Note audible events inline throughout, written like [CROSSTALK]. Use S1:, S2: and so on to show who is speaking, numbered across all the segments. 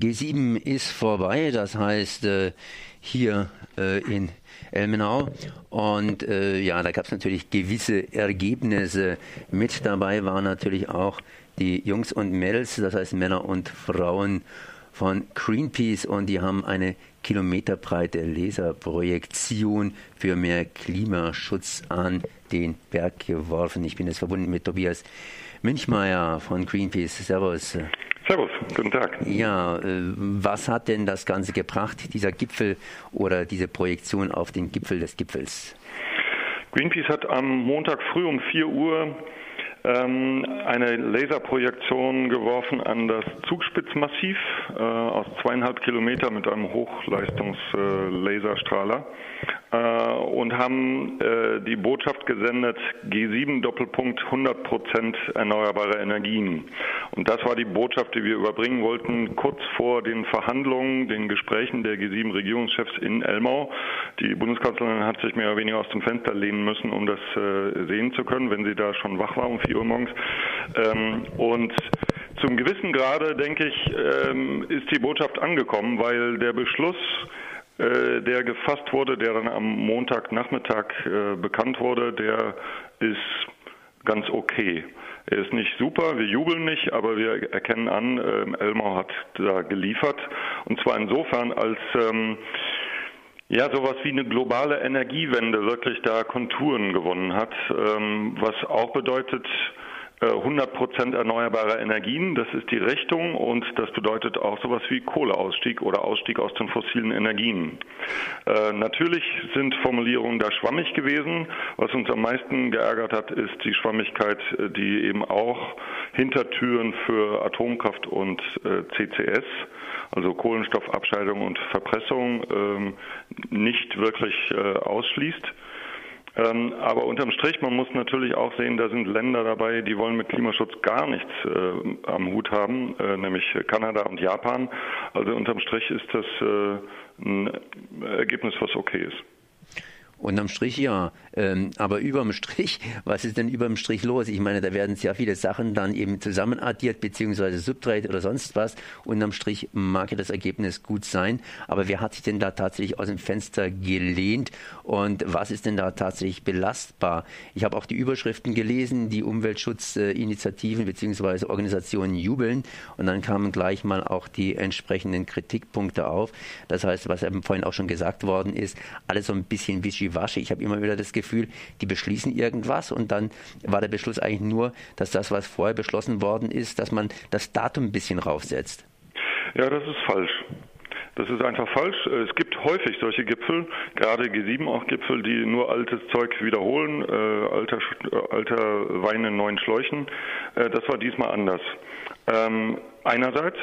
S1: G7 ist vorbei, das heißt äh, hier äh, in Elmenau. Und äh, ja, da gab es natürlich gewisse Ergebnisse. Mit dabei waren natürlich auch die Jungs und Mädels, das heißt Männer und Frauen von Greenpeace und die haben eine kilometerbreite Laserprojektion für mehr Klimaschutz an den Berg geworfen. Ich bin jetzt verbunden mit Tobias Münchmeier von Greenpeace. Servus.
S2: Servus, guten Tag.
S1: Ja, äh, was hat denn das Ganze gebracht, dieser Gipfel oder diese Projektion auf den Gipfel des Gipfels?
S2: Greenpeace hat am Montag früh um 4 Uhr ähm, eine Laserprojektion geworfen an das Zugspitzmassiv äh, aus zweieinhalb Kilometer mit einem Hochleistungslaserstrahler äh, und haben äh, die Botschaft gesendet, G7 Doppelpunkt 100 Prozent erneuerbare Energien. Und das war die Botschaft, die wir überbringen wollten, kurz vor den Verhandlungen, den Gesprächen der G7 Regierungschefs in Elmau. Die Bundeskanzlerin hat sich mehr oder weniger aus dem Fenster lehnen müssen, um das äh, sehen zu können, wenn sie da schon wach war um 4 Uhr morgens. Ähm, und zum gewissen Grade, denke ich, ähm, ist die Botschaft angekommen, weil der Beschluss, äh, der gefasst wurde, der dann am Montagnachmittag äh, bekannt wurde, der ist ganz okay. Er ist nicht super, wir jubeln nicht, aber wir erkennen an, äh, Elmau hat da geliefert. Und zwar insofern, als ähm, ja, sowas wie eine globale Energiewende wirklich da Konturen gewonnen hat, ähm, was auch bedeutet, 100 äh, Prozent erneuerbare Energien, das ist die Richtung und das bedeutet auch sowas wie Kohleausstieg oder Ausstieg aus den fossilen Energien. Äh, natürlich sind Formulierungen da schwammig gewesen. Was uns am meisten geärgert hat, ist die Schwammigkeit, äh, die eben auch Hintertüren für Atomkraft und äh, CCS, also Kohlenstoffabscheidung und Verpressung, ähm, nicht wirklich äh, ausschließt. Ähm, aber unterm Strich, man muss natürlich auch sehen, da sind Länder dabei, die wollen mit Klimaschutz gar nichts äh, am Hut haben, äh, nämlich Kanada und Japan. Also unterm Strich ist das äh, ein Ergebnis, was okay ist.
S1: Unterm Strich ja. Ähm, aber überm Strich, [LAUGHS] was ist denn überm Strich los? Ich meine, da werden sehr viele Sachen dann eben zusammenaddiert, beziehungsweise subtrahiert oder sonst was. Unterm Strich mag ja das Ergebnis gut sein. Aber wer hat sich denn da tatsächlich aus dem Fenster gelehnt? Und was ist denn da tatsächlich belastbar? Ich habe auch die Überschriften gelesen, die Umweltschutzinitiativen beziehungsweise Organisationen jubeln. Und dann kamen gleich mal auch die entsprechenden Kritikpunkte auf. Das heißt, was eben vorhin auch schon gesagt worden ist, alles so ein bisschen wischiwaschi wischiwaschi. Ich habe immer wieder das Gefühl, die beschließen irgendwas und dann war der Beschluss eigentlich nur, dass das, was vorher beschlossen worden ist, dass man das Datum ein bisschen raufsetzt.
S2: Ja, das ist falsch. Das ist einfach falsch. Es gibt häufig solche Gipfel, gerade G7 auch Gipfel, die nur altes Zeug wiederholen, äh, alter, alter Wein in neuen Schläuchen. Äh, das war diesmal anders. Ähm, einerseits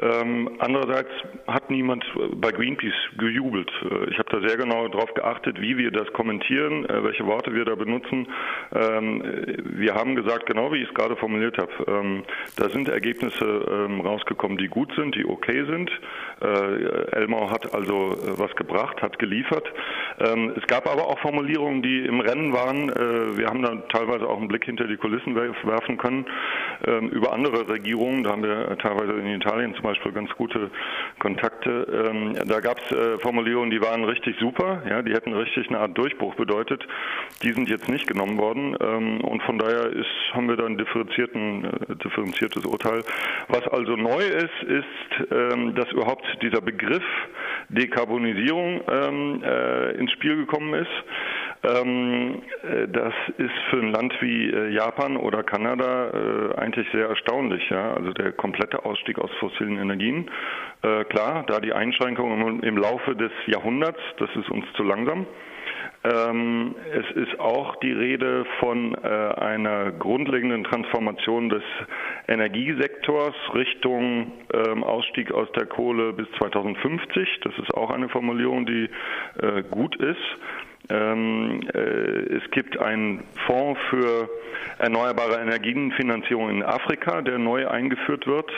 S2: ähm, andererseits hat niemand bei Greenpeace gejubelt. Äh, ich habe da sehr genau darauf geachtet, wie wir das kommentieren, äh, welche Worte wir da benutzen. Ähm, wir haben gesagt, genau wie ich es gerade formuliert habe, ähm, da sind Ergebnisse ähm, rausgekommen, die gut sind, die okay sind. Äh, Elmau hat also äh, was gebracht, hat geliefert. Ähm, es gab aber auch Formulierungen, die im Rennen waren. Äh, wir haben da teilweise auch einen Blick hinter die Kulissen werfen können ähm, über andere Regierungen. Da haben wir teilweise in Italien zum Beispiel ganz gute Kontakte. Ähm, da gab es äh, Formulierungen, die waren richtig super, ja, die hätten richtig eine Art Durchbruch bedeutet. Die sind jetzt nicht genommen worden ähm, und von daher ist, haben wir da ein äh, differenziertes Urteil. Was also neu ist, ist, ähm, dass überhaupt dieser Begriff Dekarbonisierung ähm, äh, ins Spiel gekommen ist. Ähm, äh, das ist für ein Land wie äh, Japan oder Kanada äh, eigentlich sehr erstaunlich. Ja? Also der komplette Ausstieg aus fossilen Energien. Klar, da die Einschränkungen im Laufe des Jahrhunderts, das ist uns zu langsam. Ähm, es ist auch die Rede von äh, einer grundlegenden Transformation des Energiesektors Richtung ähm, Ausstieg aus der Kohle bis 2050. Das ist auch eine Formulierung, die äh, gut ist. Ähm, äh, es gibt einen Fonds für erneuerbare Energienfinanzierung in Afrika, der neu eingeführt wird.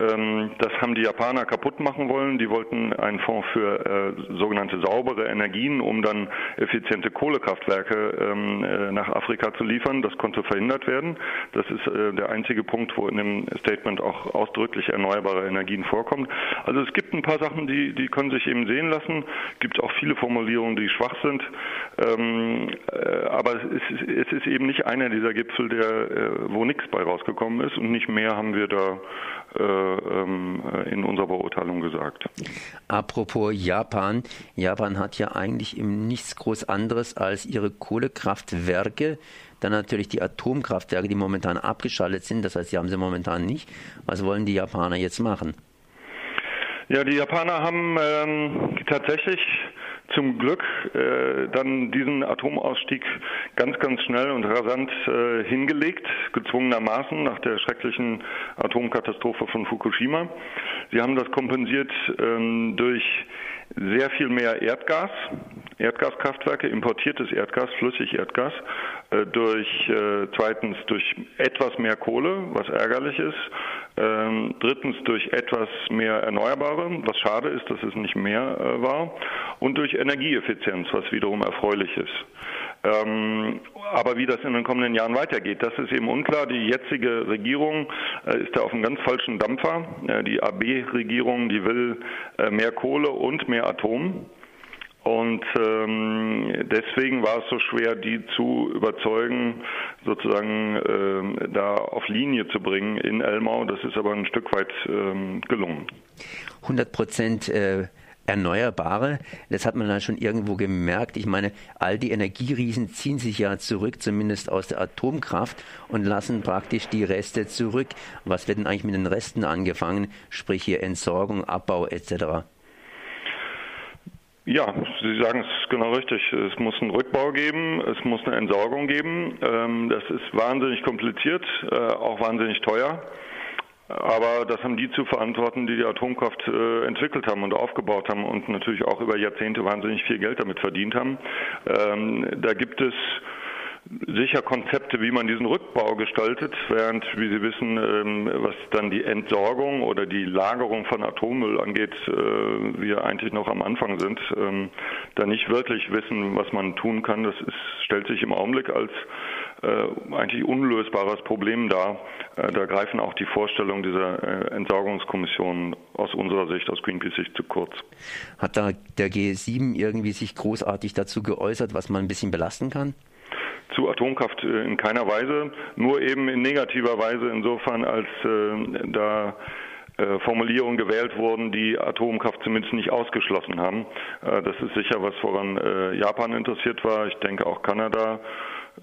S2: Ähm, das haben die Japaner kaputt machen wollen. Die wollten einen Fonds für äh, sogenannte saubere Energien, um dann effiziente Kohlekraftwerke ähm, äh, nach Afrika zu liefern. Das konnte verhindert werden. Das ist äh, der einzige Punkt, wo in dem Statement auch ausdrücklich erneuerbare Energien vorkommt. Also es gibt ein paar Sachen, die, die können sich eben sehen lassen. Es gibt auch viele Formulierungen, die schwach sind. Ähm, äh, aber es ist, es ist, eben nicht einer dieser Gipfel, der, äh, wo nichts bei rausgekommen ist und nicht mehr haben wir da äh, ähm, in unserer Beurteilung gesagt.
S1: Apropos Japan. Japan hat ja eigentlich im nichts groß anderes als ihre Kohlekraftwerke. Dann natürlich die Atomkraftwerke, die momentan abgeschaltet sind. Das heißt, sie haben sie momentan nicht. Was wollen die Japaner jetzt machen?
S2: Ja, die Japaner haben ähm, tatsächlich zum Glück äh, dann diesen Atomausstieg ganz, ganz schnell und rasant äh, hingelegt, gezwungenermaßen nach der schrecklichen Atomkatastrophe von Fukushima. Sie haben das kompensiert ähm, durch sehr viel mehr Erdgas, Erdgaskraftwerke, importiertes Erdgas, Flüssigerdgas, äh, durch äh, zweitens durch etwas mehr Kohle, was ärgerlich ist, ähm, drittens durch etwas mehr Erneuerbare, was schade ist, dass es nicht mehr äh, war, und durch Energieeffizienz, was wiederum erfreulich ist. Ähm, aber wie das in den kommenden Jahren weitergeht, das ist eben unklar. Die jetzige Regierung äh, ist da auf einem ganz falschen Dampfer. Äh, die AB-Regierung, die will äh, mehr Kohle und mehr Atom. Und ähm, deswegen war es so schwer, die zu überzeugen, sozusagen äh, da auf Linie zu bringen in Elmau. Das ist aber ein Stück weit ähm, gelungen.
S1: 100 Prozent äh, Erneuerbare, das hat man dann schon irgendwo gemerkt. Ich meine, all die Energieriesen ziehen sich ja zurück, zumindest aus der Atomkraft, und lassen praktisch die Reste zurück. Was wird denn eigentlich mit den Resten angefangen? Sprich hier Entsorgung, Abbau etc.
S2: Ja, Sie sagen es genau richtig. Es muss einen Rückbau geben, es muss eine Entsorgung geben. Ähm, das ist wahnsinnig kompliziert, äh, auch wahnsinnig teuer. Aber das haben die zu verantworten, die die Atomkraft äh, entwickelt haben und aufgebaut haben und natürlich auch über Jahrzehnte wahnsinnig viel Geld damit verdient haben. Ähm, da gibt es sicher Konzepte, wie man diesen Rückbau gestaltet, während, wie Sie wissen, ähm, was dann die Entsorgung oder die Lagerung von Atommüll angeht, äh, wir eigentlich noch am Anfang sind, ähm, da nicht wirklich wissen, was man tun kann. Das ist, stellt sich im Augenblick als eigentlich unlösbares Problem dar. Äh, da greifen auch die Vorstellungen dieser Entsorgungskommission aus unserer Sicht, aus Greenpeace Sicht zu kurz.
S1: Hat da der G7 irgendwie sich großartig dazu geäußert, was man ein bisschen belasten kann?
S2: zu Atomkraft äh, in keiner Weise, nur eben in negativer Weise insofern, als äh, da äh, Formulierungen gewählt wurden, die Atomkraft zumindest nicht ausgeschlossen haben. Äh, das ist sicher was, woran äh, Japan interessiert war. Ich denke auch Kanada äh,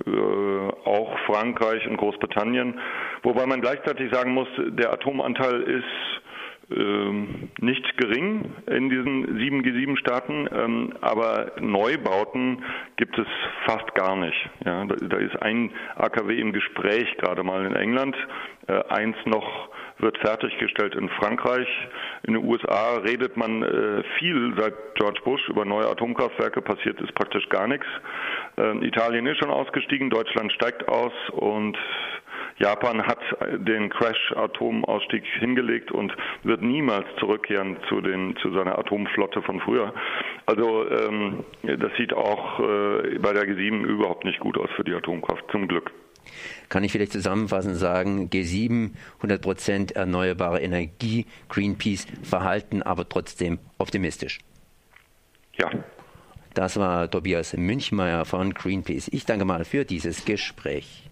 S2: auch Frankreich und Großbritannien. Wobei man gleichzeitig sagen muss, der Atomanteil ist ähm, nicht gering in diesen 7G7-Staaten, ähm, aber Neubauten gibt es fast gar nicht. Ja, da, da, ist ein AKW im Gespräch gerade mal in England, äh, eins noch wird fertiggestellt in Frankreich. In den USA redet man äh, viel seit George Bush über neue Atomkraftwerke, passiert ist praktisch gar nichts. Äh, Italien ist schon ausgestiegen, Deutschland steigt aus und Japan hat den Crash-Atomausstieg hingelegt und wird niemals zurückkehren zu, den, zu seiner Atomflotte von früher. Also ähm, das sieht auch äh, bei der G7 überhaupt nicht gut aus für die Atomkraft, zum Glück.
S1: Kann ich vielleicht zusammenfassend sagen, G7, 100% erneuerbare Energie, Greenpeace, verhalten aber trotzdem optimistisch.
S2: Ja.
S1: Das war Tobias Münchmeier von Greenpeace. Ich danke mal für dieses Gespräch.